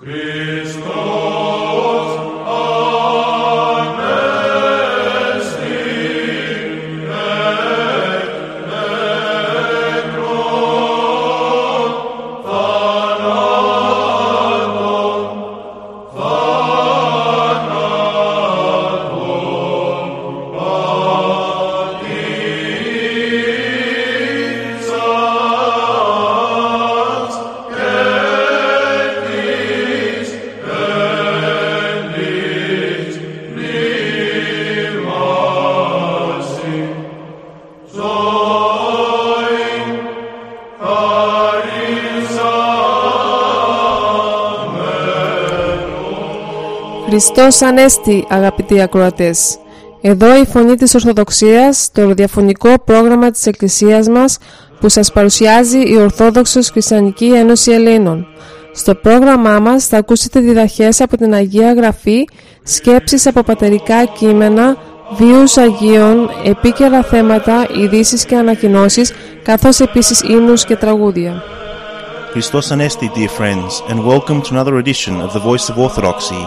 Christ. Χριστός Ανέστη αγαπητοί ακροατές. Εδώ η Φωνή της Ορθοδοξίας, το ροδιαφωνικό πρόγραμμα της Εκκλησίας μας που σας παρουσιάζει η Ορθόδοξος Χριστιανική Ένωση Ελλήνων. Στο πρόγραμμά μας θα ακούσετε διδαχές από την Αγία Γραφή, σκέψεις από πατερικά κείμενα, βίους Αγίων, επίκαιρα θέματα, ειδήσεις και ανακοινώσεις, καθώς επίσης ύμνους και τραγούδια. Χριστός Ανέστη, dear friends, and welcome to another edition of the Voice of Orthodoxy,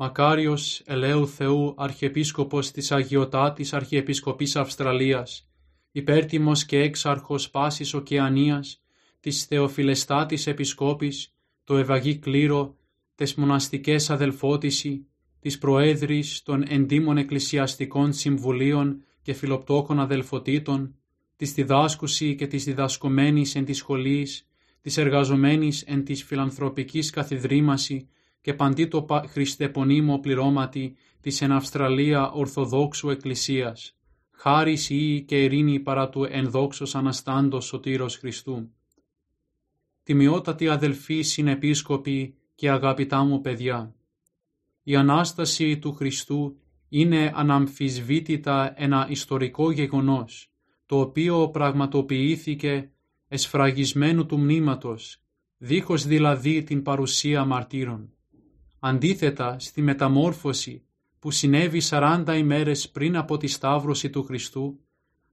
Μακάριος ελέου Θεού Αρχιεπίσκοπος της Αγιωτάτης Αρχιεπισκοπής Αυστραλίας, υπέρτιμος και έξαρχος πάσης Οκεανίας, της Θεοφιλεστάτης Επισκόπης, το Ευαγή Κλήρο, τες μοναστικές αδελφότηση, της Προέδρης των εντύμων εκκλησιαστικών συμβουλίων και φιλοπτώκων αδελφοτήτων, της διδάσκουση και της διδασκομένης εν της σχολής, της εργαζομένης εν της φιλανθρωπικής καθιδρύμαση, και παντί το χριστεπονίμο πληρώματι της εν Αυστραλία Ορθοδόξου Εκκλησίας, χάρις ή και ειρήνη παρά του ενδόξος Αναστάντος Σωτήρος Χριστού. Τιμιότατη αδελφοί συνεπίσκοποι και αγαπητά μου παιδιά, η Ανάσταση του Χριστού είναι αναμφισβήτητα ένα ιστορικό γεγονός, το οποίο πραγματοποιήθηκε εσφραγισμένου του μνήματος, δίχως δηλαδή την παρουσία μαρτύρων. Αντίθετα στη μεταμόρφωση που συνέβη 40 ημέρες πριν από τη Σταύρωση του Χριστού,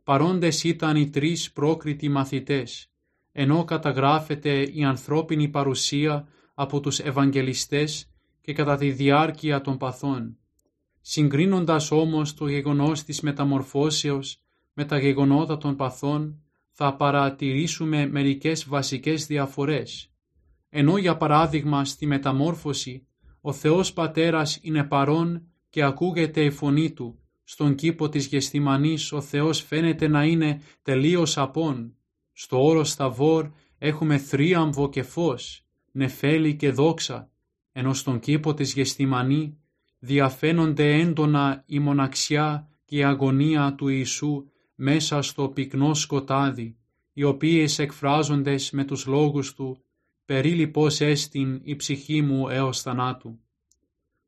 παρόντες ήταν οι τρεις πρόκριτοι μαθητές, ενώ καταγράφεται η ανθρώπινη παρουσία από τους Ευαγγελιστές και κατά τη διάρκεια των παθών. Συγκρίνοντας όμως το γεγονός της μεταμορφώσεως με τα γεγονότα των παθών, θα παρατηρήσουμε μερικές βασικές διαφορές. Ενώ για παράδειγμα στη μεταμόρφωση ο Θεός Πατέρας είναι παρόν και ακούγεται η φωνή Του. Στον κήπο της Γεστημανής ο Θεός φαίνεται να είναι τελείως απόν. Στο όρος Σταβόρ έχουμε θρίαμβο και φως, νεφέλη και δόξα, ενώ στον κήπο της Γεστημανή διαφαίνονται έντονα η μοναξιά και η αγωνία του Ιησού μέσα στο πυκνό σκοτάδι, οι οποίες εκφράζονται με τους λόγους Του περίλη πώς έστιν η ψυχή μου έως θανάτου.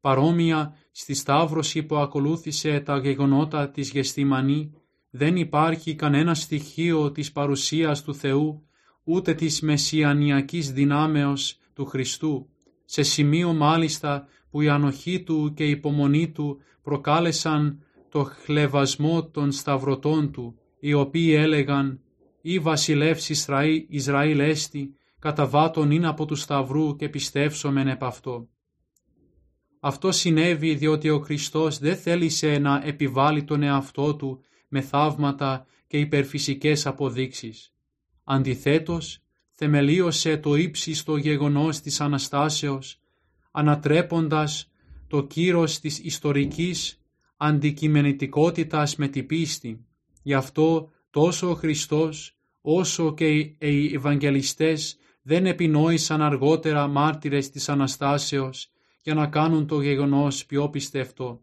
Παρόμοια στη Σταύρωση που ακολούθησε τα γεγονότα της Γεστημανή δεν υπάρχει κανένα στοιχείο της παρουσίας του Θεού ούτε της μεσιανιακής δυνάμεως του Χριστού, σε σημείο μάλιστα που η ανοχή του και η υπομονή του προκάλεσαν το χλεβασμό των σταυρωτών του, οι οποίοι έλεγαν «Ή βασιλεύς Ισραήλ, Ισραήλ έστι, καταβάτων είναι από τους Σταυρού και πιστεύσομεν επ' αυτό. Αυτό συνέβη διότι ο Χριστός δεν θέλησε να επιβάλλει τον εαυτό του με θαύματα και υπερφυσικές αποδείξεις. Αντιθέτως, θεμελίωσε το ύψιστο γεγονός της Αναστάσεως, ανατρέποντας το κύρος της ιστορικής αντικειμενητικότητας με την πίστη. Γι' αυτό τόσο ο Χριστός όσο και οι Ευαγγελιστές δεν επινόησαν αργότερα μάρτυρες της Αναστάσεως για να κάνουν το γεγονός πιο πιστευτό.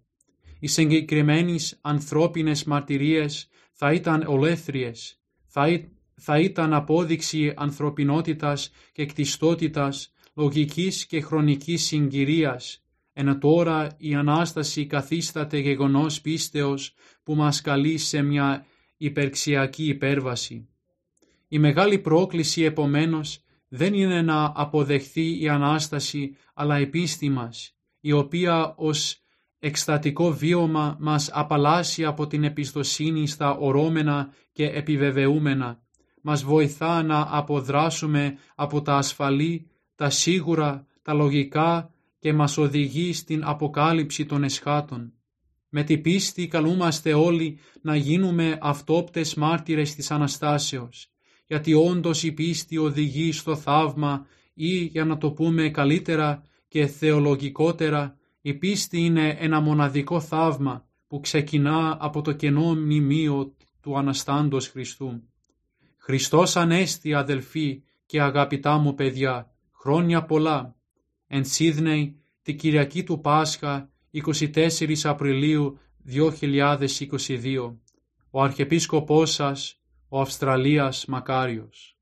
Οι συγκεκριμένες ανθρώπινες μαρτυρίες θα ήταν ολέθριες, θα, θα ήταν απόδειξη ανθρωπινότητας και κτιστότητας, λογικής και χρονικής συγκυρίας, ενώ τώρα η Ανάσταση καθίσταται γεγονός πίστεως που μας καλεί σε μια υπερξιακή υπέρβαση. Η μεγάλη πρόκληση επομένως δεν είναι να αποδεχθεί η Ανάσταση αλλά η πίστη μας, η οποία ως εκστατικό βίωμα μας απαλλάσσει από την εμπιστοσύνη στα ορώμενα και επιβεβαιούμενα, μας βοηθά να αποδράσουμε από τα ασφαλή, τα σίγουρα, τα λογικά και μας οδηγεί στην αποκάλυψη των εσχάτων. Με την πίστη καλούμαστε όλοι να γίνουμε αυτόπτες μάρτυρες της Αναστάσεως, γιατί όντως η πίστη οδηγεί στο θαύμα ή, για να το πούμε καλύτερα και θεολογικότερα, η πίστη είναι ένα μοναδικό θαύμα που ξεκινά από το κενό μνημείο του Αναστάντος Χριστού. Χριστός Ανέστη αδελφοί και αγαπητά μου παιδιά, χρόνια πολλά. Εν Σίδνεϊ, τη Κυριακή του Πάσχα, 24 Απριλίου 2022. Ο Αρχιεπίσκοπός σας, ο Αυστραλίας Μακάριος.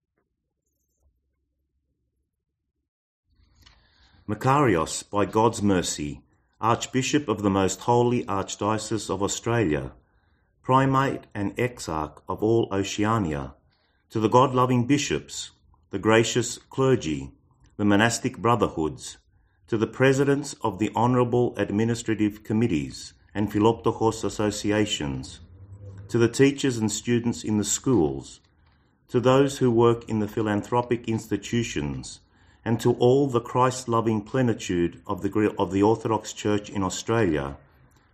Μακάριος, by God's mercy, Archbishop of the Most Holy Archdiocese of Australia, Primate and Exarch of all Oceania, to the God loving bishops, the gracious clergy, the monastic brotherhoods, to the presidents of the honourable administrative committees and Philoptochos associations, to the teachers and students in the schools, to those who work in the philanthropic institutions, and to all the Christ loving plenitude of the, of the Orthodox Church in Australia,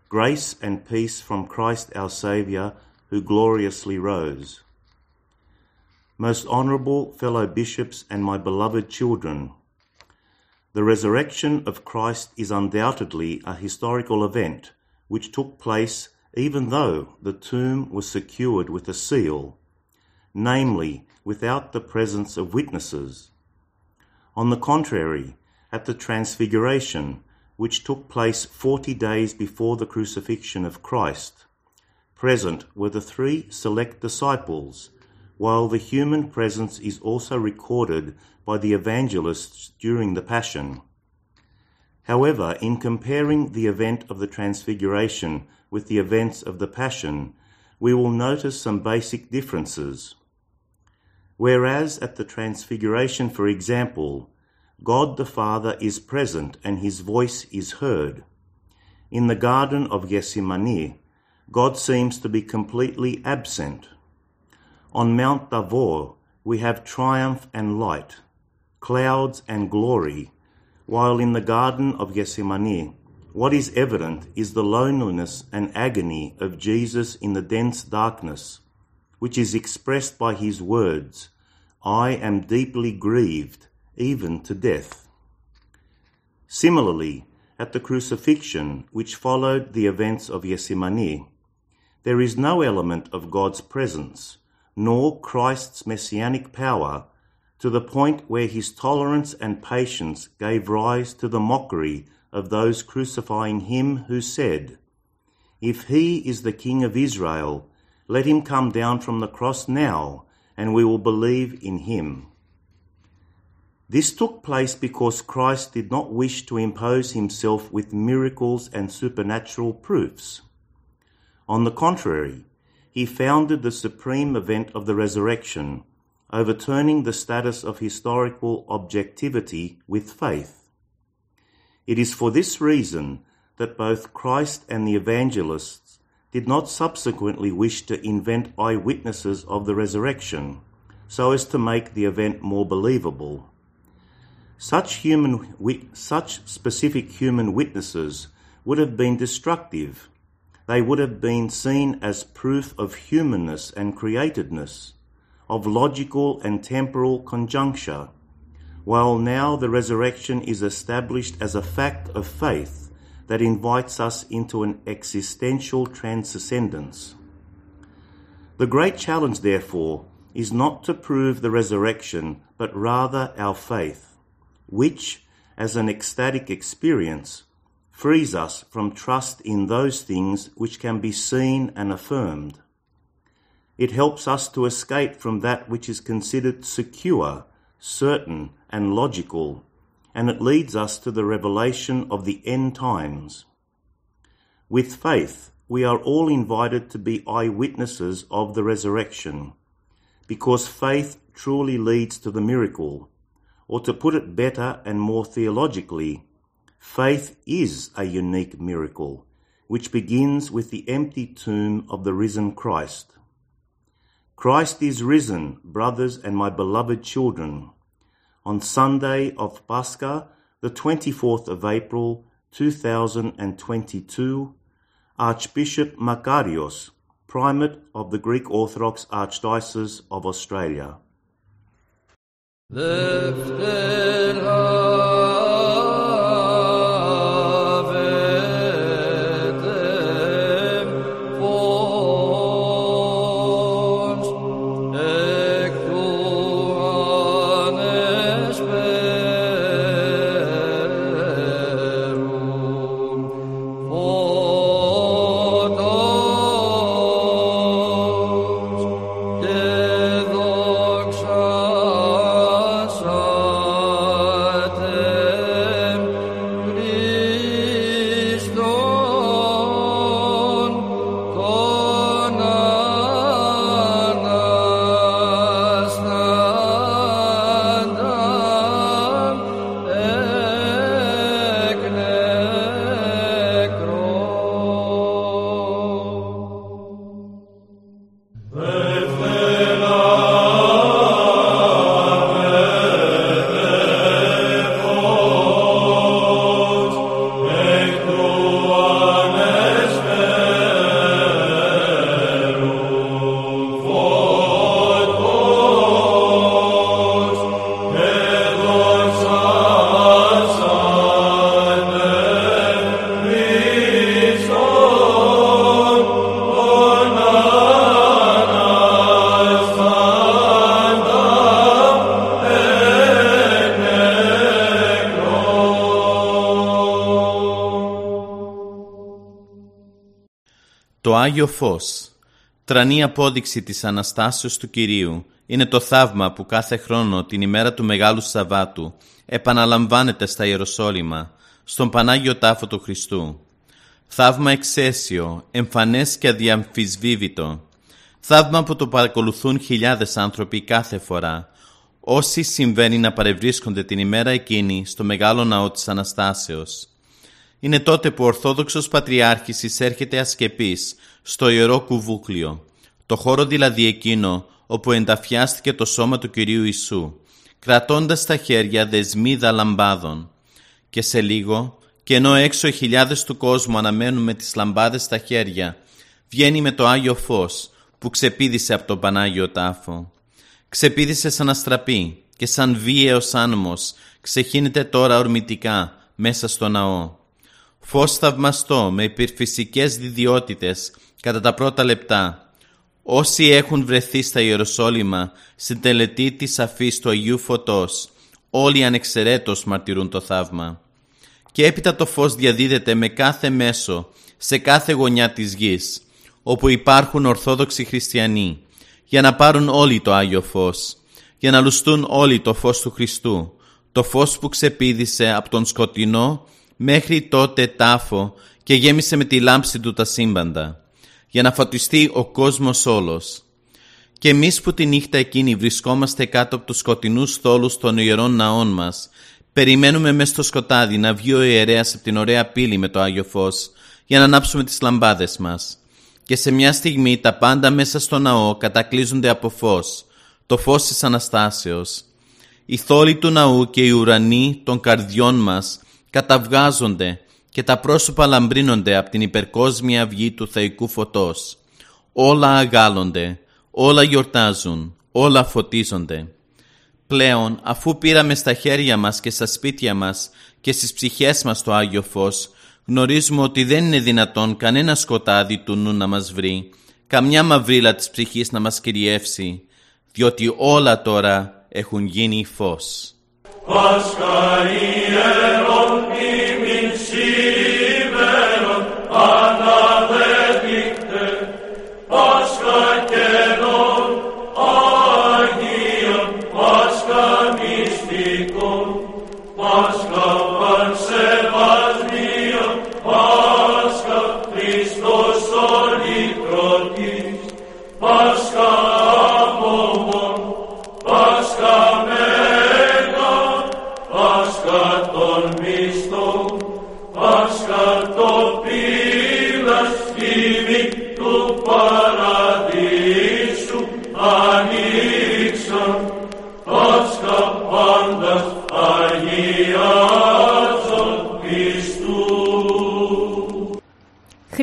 grace and peace from Christ our Saviour, who gloriously rose. Most honourable fellow bishops and my beloved children, the resurrection of Christ is undoubtedly a historical event which took place even though the tomb was secured with a seal, namely, without the presence of witnesses. On the contrary, at the Transfiguration, which took place forty days before the crucifixion of Christ, present were the three select disciples, while the human presence is also recorded by the evangelists during the Passion. However, in comparing the event of the Transfiguration with the events of the Passion, we will notice some basic differences. Whereas at the Transfiguration, for example, God the Father is present and his voice is heard. In the Garden of Gethsemane, God seems to be completely absent. On Mount Davor, we have triumph and light, clouds and glory, while in the Garden of Gethsemane, what is evident is the loneliness and agony of Jesus in the dense darkness which is expressed by his words, I am deeply grieved, even to death. Similarly, at the crucifixion, which followed the events of Gethsemane, there is no element of God's presence, nor Christ's messianic power, to the point where his tolerance and patience gave rise to the mockery of those crucifying him who said, If he is the King of Israel, let him come down from the cross now, and we will believe in him. This took place because Christ did not wish to impose himself with miracles and supernatural proofs. On the contrary, he founded the supreme event of the resurrection, overturning the status of historical objectivity with faith. It is for this reason that both Christ and the evangelists did not subsequently wish to invent eyewitnesses of the resurrection so as to make the event more believable. Such, human, such specific human witnesses would have been destructive. They would have been seen as proof of humanness and createdness, of logical and temporal conjuncture, while now the resurrection is established as a fact of faith that invites us into an existential transcendence. The great challenge, therefore, is not to prove the resurrection, but rather our faith, which, as an ecstatic experience, frees us from trust in those things which can be seen and affirmed. It helps us to escape from that which is considered secure, certain, and logical, and it leads us to the revelation of the end times. With faith, we are all invited to be eyewitnesses of the resurrection, because faith truly leads to the miracle. Or to put it better and more theologically, faith is a unique miracle, which begins with the empty tomb of the risen Christ. Christ is risen, brothers and my beloved children. On Sunday of Pascha, the 24th of April 2022, Archbishop Makarios, Primate of the Greek Orthodox Archdiocese of Australia. Άγιο Φως, τρανή απόδειξη της Αναστάσεως του Κυρίου, είναι το θαύμα που κάθε χρόνο την ημέρα του Μεγάλου Σαββάτου επαναλαμβάνεται στα Ιεροσόλυμα, στον Πανάγιο Τάφο του Χριστού. Θαύμα εξαίσιο, εμφανές και αδιαμφισβήτητο. Θαύμα που το παρακολουθούν χιλιάδες άνθρωποι κάθε φορά, όσοι συμβαίνει να παρευρίσκονται την ημέρα εκείνη στο Μεγάλο Ναό της Αναστάσεως. Είναι τότε που ο Ορθόδοξος Πατριάρχης εισέρχεται ασκεπής στο Ιερό Κουβούκλιο, το χώρο δηλαδή εκείνο όπου ενταφιάστηκε το σώμα του Κυρίου Ιησού, κρατώντας στα χέρια δεσμίδα λαμπάδων. Και σε λίγο, και ενώ έξω οι χιλιάδες του κόσμου αναμένουν με τις λαμπάδες στα χέρια, βγαίνει με το Άγιο Φως που ξεπίδησε από τον Πανάγιο Τάφο. Ξεπίδησε σαν αστραπή και σαν βίαιος άνμος ξεχύνεται τώρα ορμητικά μέσα στο ναό. Φως θαυμαστό με υπερφυσικές διδιότητες κατά τα πρώτα λεπτά. Όσοι έχουν βρεθεί στα Ιεροσόλυμα στην τελετή της αφής του Αγίου Φωτός, όλοι ανεξαιρέτως μαρτυρούν το θαύμα. Και έπειτα το φως διαδίδεται με κάθε μέσο, σε κάθε γωνιά της γης, όπου υπάρχουν Ορθόδοξοι Χριστιανοί, για να πάρουν όλοι το Άγιο Φως, για να λουστούν όλοι το φως του Χριστού, το φως που ξεπίδησε από τον σκοτεινό μέχρι τότε τάφο και γέμισε με τη λάμψη του τα σύμπαντα, για να φωτιστεί ο κόσμος όλος. Και εμείς που τη νύχτα εκείνη βρισκόμαστε κάτω από τους σκοτεινούς θόλους των ιερών ναών μας, περιμένουμε μέσα στο σκοτάδι να βγει ο ιερέας από την ωραία πύλη με το Άγιο Φως, για να ανάψουμε τις λαμπάδες μας. Και σε μια στιγμή τα πάντα μέσα στο ναό κατακλείζονται από φως, το φως της Αναστάσεως. Οι θόλοι του ναού και οι ουρανοί των καρδιών μας καταβγάζονται και τα πρόσωπα λαμπρύνονται από την υπερκόσμια αυγή του θεϊκού φωτός. Όλα αγάλονται, όλα γιορτάζουν, όλα φωτίζονται. Πλέον, αφού πήραμε στα χέρια μας και στα σπίτια μας και στις ψυχές μας το Άγιο Φως, γνωρίζουμε ότι δεν είναι δυνατόν κανένα σκοτάδι του νου να μας βρει, καμιά μαυρίλα της ψυχής να μας κυριεύσει, διότι όλα τώρα έχουν γίνει φως. Pascha she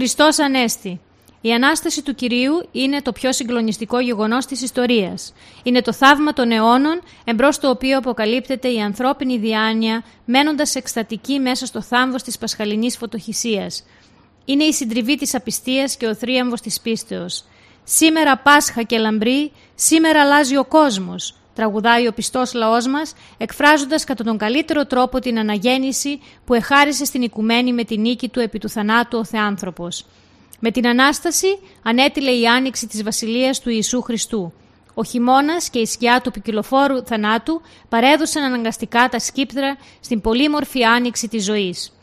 Χριστός Ανέστη. Η Ανάσταση του Κυρίου είναι το πιο συγκλονιστικό γεγονός της ιστορίας. Είναι το θαύμα των αιώνων, εμπρός το οποίο αποκαλύπτεται η ανθρώπινη διάνοια, μένοντας εκστατική μέσα στο θάμβος της πασχαλινής φωτοχυσίας. Είναι η συντριβή της απιστίας και ο θρίαμβος της πίστεως. Σήμερα Πάσχα και λαμπρή, σήμερα αλλάζει ο κόσμος, τραγουδάει ο πιστός λαός μας, εκφράζοντας κατά τον καλύτερο τρόπο την αναγέννηση που εχάρισε στην οικουμένη με την νίκη του επί του θανάτου ο Θεάνθρωπος. Με την Ανάσταση ανέτειλε η άνοιξη της βασιλείας του Ιησού Χριστού. Ο χειμώνας και η σκιά του ποικιλοφόρου θανάτου παρέδωσαν αναγκαστικά τα σκύπτρα στην πολύμορφη άνοιξη της ζωής.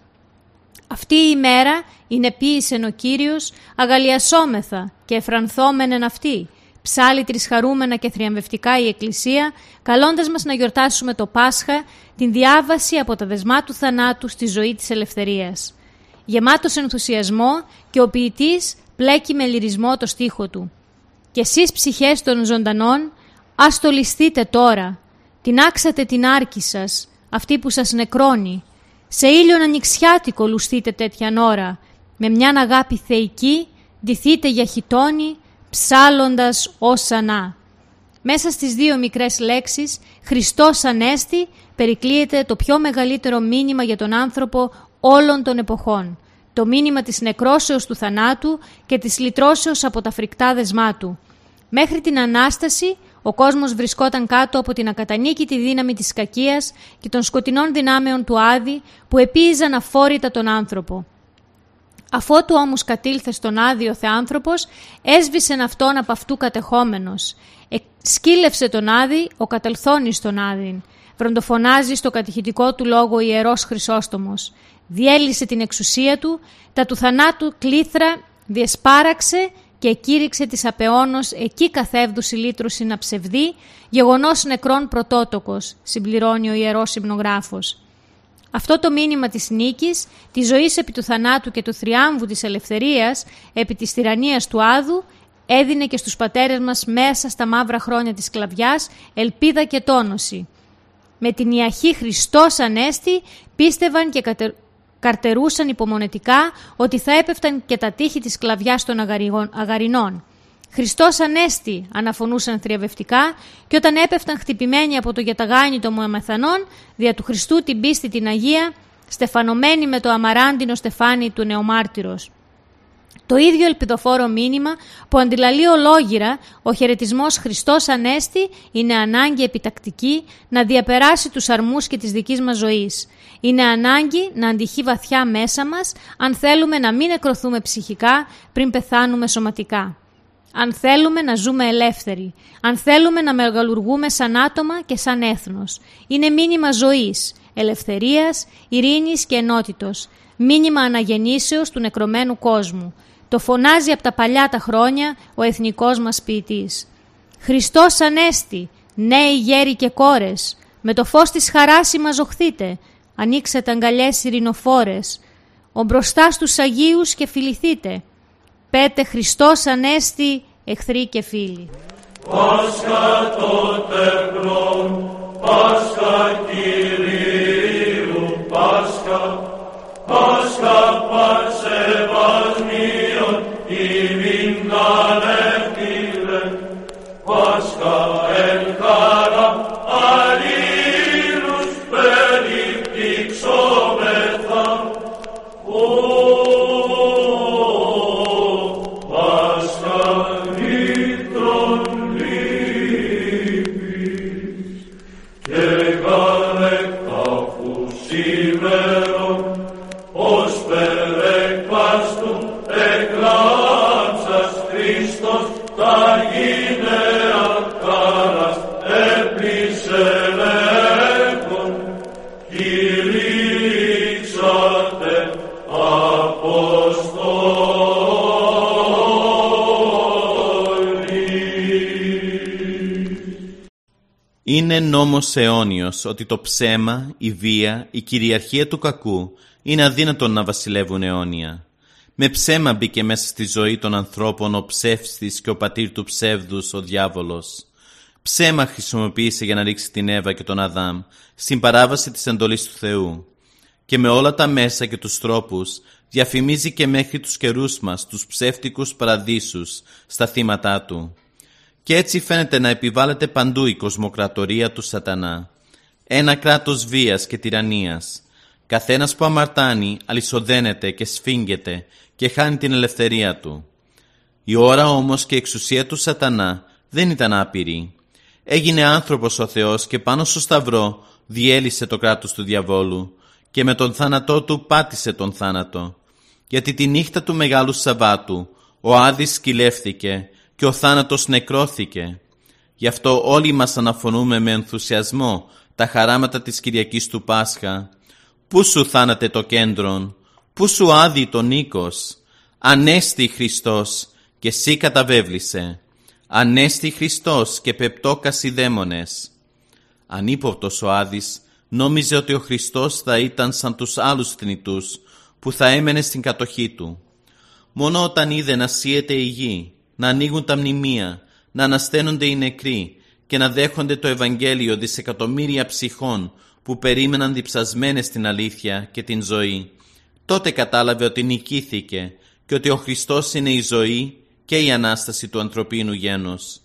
Αυτή η ημέρα είναι ποίησεν ο Κύριος, αγαλιασόμεθα και εφρανθόμενεν αυτή. Ψάλει τρισχαρούμενα και θριαμβευτικά η Εκκλησία, καλώντας μας να γιορτάσουμε το Πάσχα, την διάβαση από τα δεσμά του θανάτου στη ζωή της ελευθερίας γεμάτος ενθουσιασμό και ο ποιητής πλέκει με λυρισμό το στίχο του. «Και εσείς ψυχές των ζωντανών, ας το ληστείτε τώρα, την άξατε την άρκη σας, αυτή που σας νεκρώνει. Σε ήλιον ανοιξιάτικο λουστείτε τέτοια ώρα, με μιαν αγάπη θεϊκή, ντυθείτε για χιτόνι, ψάλλοντας ως ανά». Μέσα στις δύο μικρές λέξεις, Χριστός Ανέστη, περικλείεται το πιο μεγαλύτερο μήνυμα για τον άνθρωπο όλων των εποχών. Το μήνυμα της νεκρόσεως του θανάτου και της λυτρώσεως από τα φρικτά δεσμά του. Μέχρι την Ανάσταση, ο κόσμος βρισκόταν κάτω από την ακατανίκητη δύναμη της κακίας και των σκοτεινών δυνάμεων του Άδη που επίηζαν αφόρητα τον άνθρωπο. Αφότου όμως κατήλθε στον Άδη ο Θεάνθρωπος, έσβησε αυτόν από αυτού κατεχόμενος. Ε, σκύλευσε τον Άδη ο κατελθόνης τον Άδην. Βροντοφωνάζει στο κατηχητικό του λόγο ιερός Χρυσόστομος διέλυσε την εξουσία του, τα του θανάτου κλήθρα διεσπάραξε και κήρυξε της απεώνος εκεί καθεύδου συλλήτρωση να ψευδεί, γεγονός νεκρών πρωτότοκος, συμπληρώνει ο ιερός υμνογράφος. Αυτό το μήνυμα της νίκης, της ζωής επί του θανάτου και του θριάμβου της ελευθερίας, επί της τυραννίας του Άδου, έδινε και στους πατέρες μας μέσα στα μαύρα χρόνια της σκλαβιάς ελπίδα και τόνωση. Με την Ιαχή Χριστός Ανέστη πίστευαν και καρτερούσαν υπομονετικά ότι θα έπεφταν και τα τείχη της σκλαβιάς των αγαρινών. Χριστός Ανέστη, αναφωνούσαν θριαβευτικά και όταν έπεφταν χτυπημένοι από το γιαταγάνι των Μωαμεθανών, δια του Χριστού την πίστη την Αγία, στεφανωμένοι με το αμαράντινο στεφάνι του νεομάρτυρος. Το ίδιο ελπιδοφόρο μήνυμα που αντιλαλεί ολόγυρα ο χαιρετισμός Χριστός Ανέστη είναι ανάγκη επιτακτική να διαπεράσει τους αρμούς και της δικής μας ζωής. Είναι ανάγκη να αντυχεί βαθιά μέσα μας αν θέλουμε να μην νεκρωθούμε ψυχικά πριν πεθάνουμε σωματικά. Αν θέλουμε να ζούμε ελεύθεροι, αν θέλουμε να μεγαλουργούμε σαν άτομα και σαν έθνος. Είναι μήνυμα ζωής, ελευθερίας, ειρήνης και ενότητος. Μήνυμα αναγεννήσεως του νεκρωμένου κόσμου. Το φωνάζει από τα παλιά τα χρόνια ο εθνικός μας ποιητής. «Χριστός Ανέστη, νέοι γέροι και κόρες, με το φως της χαράς συμμαζοχθείτε, ανοίξετε αγκαλιές ειρηνοφόρες, ο μπροστάς στους Αγίους και φιληθείτε, πέτε Χριστός Ανέστη, εχθροί και φίλοι. Πάσχα τότε Πάσχα Κυρίου, Είναι νόμος αιώνιος ότι το ψέμα, η βία, η κυριαρχία του κακού είναι αδύνατον να βασιλεύουν αιώνια. Με ψέμα μπήκε μέσα στη ζωή των ανθρώπων ο ψεύστης και ο πατήρ του ψεύδους, ο διάβολος. Ψέμα χρησιμοποίησε για να ρίξει την Εύα και τον Αδάμ στην παράβαση της εντολής του Θεού. Και με όλα τα μέσα και τους τρόπους διαφημίζει και μέχρι τους καιρούς μας τους ψεύτικους παραδείσους στα θύματα του. Και έτσι φαίνεται να επιβάλλεται παντού η κοσμοκρατορία του σατανά. Ένα κράτος βίας και τυραννίας. Καθένας που αμαρτάνει αλυσοδένεται και σφίγγεται και χάνει την ελευθερία του. Η ώρα όμως και η εξουσία του σατανά δεν ήταν άπειρη. Έγινε άνθρωπος ο Θεός και πάνω στο σταυρό διέλυσε το κράτος του διαβόλου και με τον θάνατό του πάτησε τον θάνατο. Γιατί τη νύχτα του Μεγάλου Σαββάτου ο Άδης σκυλεύθηκε και ο θάνατος νεκρώθηκε. Γι' αυτό όλοι μας αναφωνούμε με ενθουσιασμό τα χαράματα της Κυριακής του Πάσχα. Πού σου θάνατε το κέντρον, πού σου άδει το νίκος. Ανέστη Χριστός και σύ καταβέβλησε. Ανέστη Χριστός και πεπτόκας οι δαίμονες. Ανύποπτος ο Άδης νόμιζε ότι ο Χριστός θα ήταν σαν τους άλλους θνητούς που θα έμενε στην κατοχή του. Μόνο όταν είδε να σύεται η γη, να ανοίγουν τα μνημεία, να ανασταίνονται οι νεκροί και να δέχονται το Ευαγγέλιο δισεκατομμύρια ψυχών που περίμεναν διψασμένες την αλήθεια και την ζωή, τότε κατάλαβε ότι νικήθηκε και ότι ο Χριστός είναι η ζωή και η Ανάσταση του ανθρωπίνου γένους.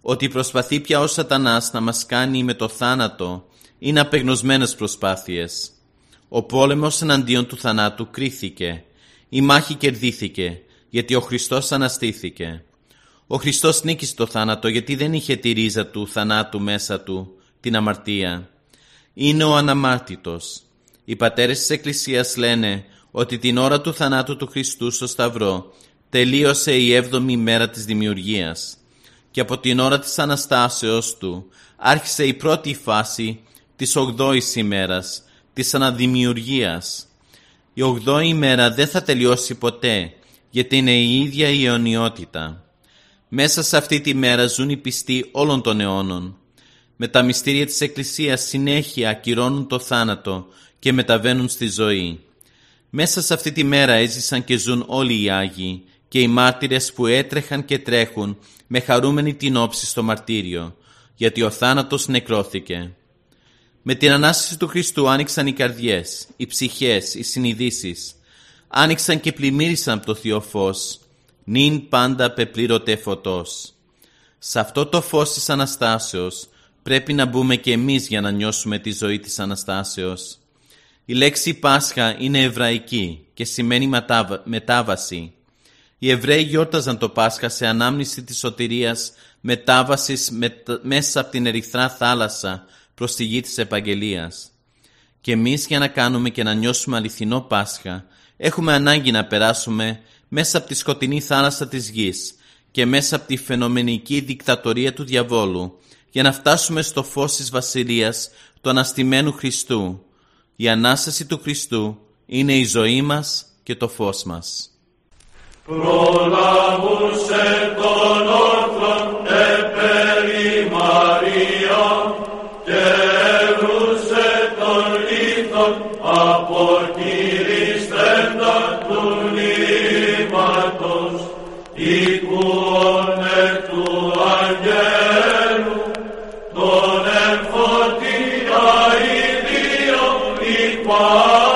Ότι προσπαθεί πια ο σατανάς να μας κάνει με το θάνατο είναι απεγνωσμένες προσπάθειες. Ο πόλεμος εναντίον του θανάτου κρίθηκε. Η μάχη κερδίθηκε γιατί ο Χριστός αναστήθηκε. Ο Χριστός νίκησε το θάνατο γιατί δεν είχε τη ρίζα του θανάτου μέσα του, την αμαρτία. Είναι ο αναμάρτητος. Οι πατέρες της Εκκλησίας λένε ότι την ώρα του θανάτου του Χριστού στο Σταυρό τελείωσε η έβδομη μέρα της δημιουργίας και από την ώρα της Αναστάσεως του άρχισε η πρώτη φάση της ογδόης ημέρας, της αναδημιουργίας. Η ογδόη ημέρα δεν θα τελειώσει ποτέ γιατί είναι η ίδια η αιωνιότητα. Μέσα σε αυτή τη μέρα ζουν οι πιστοί όλων των αιώνων. Με τα μυστήρια της Εκκλησίας συνέχεια ακυρώνουν το θάνατο και μεταβαίνουν στη ζωή. Μέσα σε αυτή τη μέρα έζησαν και ζουν όλοι οι Άγιοι και οι μάρτυρες που έτρεχαν και τρέχουν με χαρούμενη την όψη στο μαρτύριο, γιατί ο θάνατος νεκρώθηκε. Με την Ανάσταση του Χριστού άνοιξαν οι καρδιές, οι ψυχές, οι συνειδήσεις. Άνοιξαν και πλημμύρισαν από το Θείο Φως, νυν πάντα πεπλήρωτε φωτός. Σε αυτό το φως της Αναστάσεως πρέπει να μπούμε και εμείς για να νιώσουμε τη ζωή της Αναστάσεως. Η λέξη Πάσχα είναι εβραϊκή και σημαίνει μετάβαση. Οι Εβραίοι γιόρταζαν το Πάσχα σε ανάμνηση της σωτηρίας μετάβασης μέσα από την ερυθρά θάλασσα προς τη γη της Επαγγελίας. Και εμείς για να κάνουμε και να νιώσουμε αληθινό Πάσχα έχουμε ανάγκη να περάσουμε μέσα από τη σκοτεινή θάλασσα της γης και μέσα από τη φαινομενική δικτατορία του διαβόλου για να φτάσουμε στο φως της Βασιλείας του Αναστημένου Χριστού. Η Ανάσταση του Χριστού είναι η ζωή μας και το φως μας. Προλάβουσε τον όρθρον 光。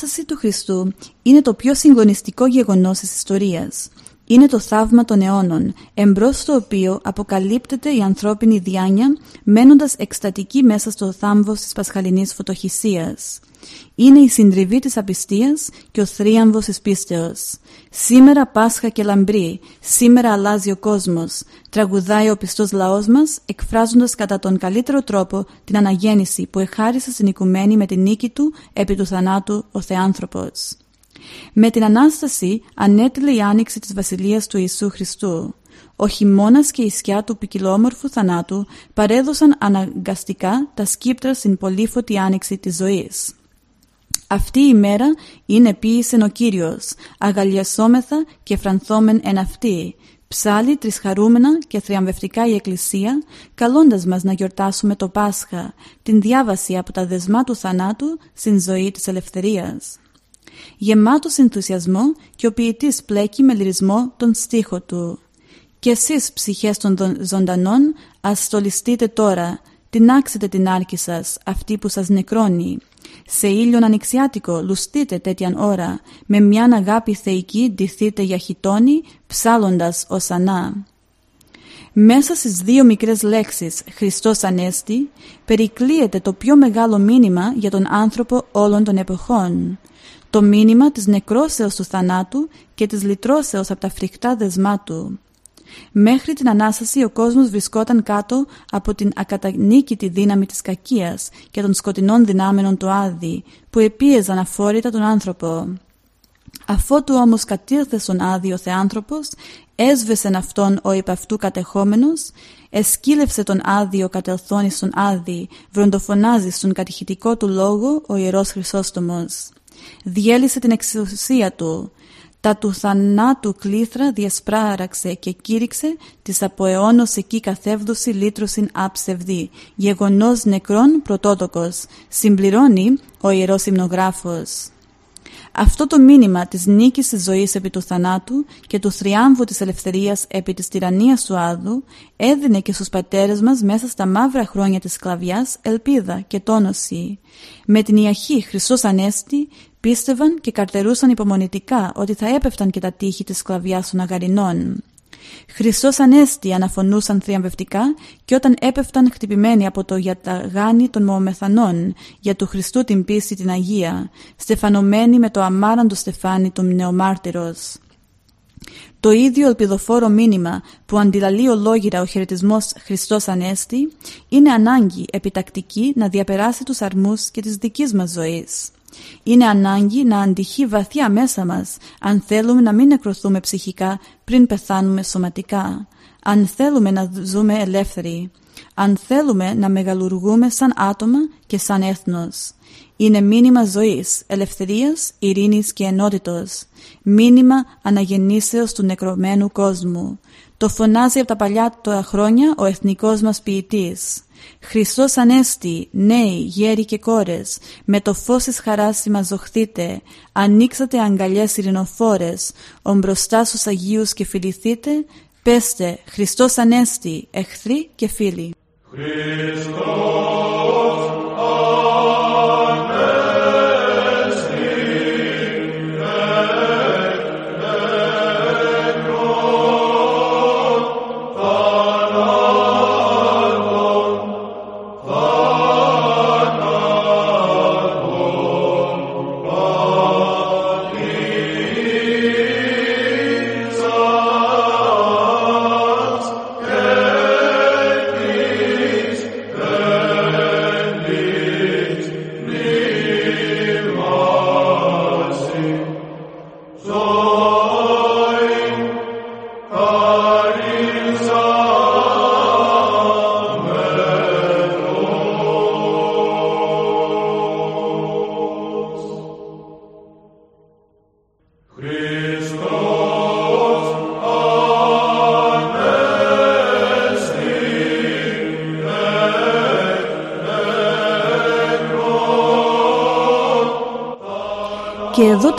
Ανάσταση του Χριστού είναι το πιο συγκλονιστικό γεγονός της ιστορίας. Είναι το θαύμα των αιώνων, εμπρός στο οποίο αποκαλύπτεται η ανθρώπινη διάνοια μένοντας εκστατική μέσα στο θάμβος της πασχαλινής φωτοχυσίας. Είναι η συντριβή της απιστίας και ο θρίαμβος της πίστεως. Σήμερα Πάσχα και λαμπρή, σήμερα αλλάζει ο κόσμος, τραγουδάει ο πιστός λαός μας, εκφράζοντας κατά τον καλύτερο τρόπο την αναγέννηση που εχάρισε στην οικουμένη με την νίκη του επί του θανάτου ο Θεάνθρωπος. Με την Ανάσταση ανέτειλε η άνοιξη της Βασιλείας του Ιησού Χριστού. Ο χειμώνας και η σκιά του ποικιλόμορφου θανάτου παρέδωσαν αναγκαστικά τα σκύπτρα στην πολύφωτη άνοιξη της ζωής. Αυτή η μέρα είναι ποίησεν ο Κύριος, αγαλιασόμεθα και φρανθόμεν εν αυτή. Ψάλει τρισχαρούμενα και θριαμβευτικά η Εκκλησία, καλώντας μας να γιορτάσουμε το Πάσχα, την διάβαση από τα δεσμά του θανάτου στην ζωή της ελευθερίας. Γεμάτος ενθουσιασμό και ο ποιητής πλέκει με λυρισμό τον στίχο του. «Και εσείς ψυχές των ζωντανών ας στολιστείτε τώρα, τεινάξετε την άρκη σας, αυτή που σας νεκρώνει. Σε ήλιον ανοιξιάτικο λουστείτε τέτοιαν ώρα, με μιαν αγάπη θεϊκή ντυθείτε για χιτόνι, ψάλλοντας ως ανά. Μέσα στις δύο μικρές λέξεις «Χριστός Ανέστη» περικλείεται το πιο μεγάλο μήνυμα για τον άνθρωπο όλων των εποχών. Το μήνυμα της νεκρόσεως του θανάτου και της λυτρώσεως από τα φρικτά δεσμά του. Μέχρι την Ανάσταση ο κόσμος βρισκόταν κάτω από την ακατανίκητη δύναμη της κακίας και των σκοτεινών δυνάμενων του Άδη που επίεζαν αφόρητα τον άνθρωπο. Αφότου όμως κατήρθε στον Άδη ο Θεάνθρωπος, έσβεσεν αυτόν ο υπ' αυτού κατεχόμενος, εσκύλευσε τον Άδη ο κατελθόνης στον Άδη, βροντοφωνάζει στον κατηχητικό του λόγο ο Ιερός Χρυσόστομος. Διέλυσε την εξουσία του, τα του θανάτου κλήθρα διασπράραξε και κήρυξε της από αιώνος εκεί καθεύδουση λύτρωσιν άψευδη, γεγονός νεκρών πρωτότοκος, συμπληρώνει ο Ιερός Υμνογράφος. Αυτό το μήνυμα της νίκης της ζωής επί του θανάτου και του θριάμβου της ελευθερίας επί της τυραννίας του Άδου έδινε και στους πατέρες μας μέσα στα μαύρα χρόνια της σκλαβιάς ελπίδα και τόνωση. Με την Ιαχή Χριστός Ανέστη πίστευαν και καρτερούσαν υπομονητικά ότι θα έπεφταν και τα τείχη της σκλαβιάς των αγαρινών. Χριστός Ανέστη αναφωνούσαν θριαμβευτικά και όταν έπεφταν χτυπημένοι από το γιαταγάνι των μομεθανών για του Χριστού την πίστη την Αγία, στεφανωμένοι με το αμάραντο στεφάνι του νεομάρτυρος. Το ίδιο ελπιδοφόρο μήνυμα που αντιλαλεί ολόγυρα ο χαιρετισμός Χριστός Ανέστη είναι ανάγκη επιτακτική να διαπεράσει τους αρμούς και της δικής μας ζωής. Είναι ανάγκη να αντυχεί βαθιά μέσα μας αν θέλουμε να μην νεκρωθούμε ψυχικά πριν πεθάνουμε σωματικά, αν θέλουμε να ζούμε ελεύθεροι, αν θέλουμε να μεγαλουργούμε σαν άτομα και σαν έθνος. Είναι μήνυμα ζωής, ελευθερίας, ειρήνης και ενότητος, μήνυμα αναγεννήσεως του νεκρωμένου κόσμου. Το φωνάζει από τα παλιά τώρα χρόνια ο εθνικός μας ποιητής. Χριστός Ανέστη, νέοι, γέροι και κόρες, με το φως της χαράς συμμαζοχθείτε, ανοίξατε αγκαλιές ειρηνοφόρες, ομπροστά στους Αγίους και φιληθείτε, πέστε Χριστός Ανέστη, εχθροί και φίλοι. Και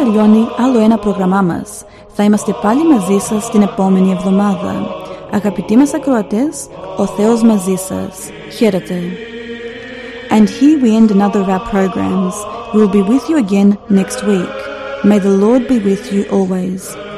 τελειώνει άλλο ένα πρόγραμμά μας. Θα είμαστε πάλι μαζί σας την επόμενη εβδομάδα. Αγαπητοί μας ακροατές, ο Θεός μαζί σας. Χαίρετε. And here we end another of our programs. We will be with you again next week. May the Lord be with you always.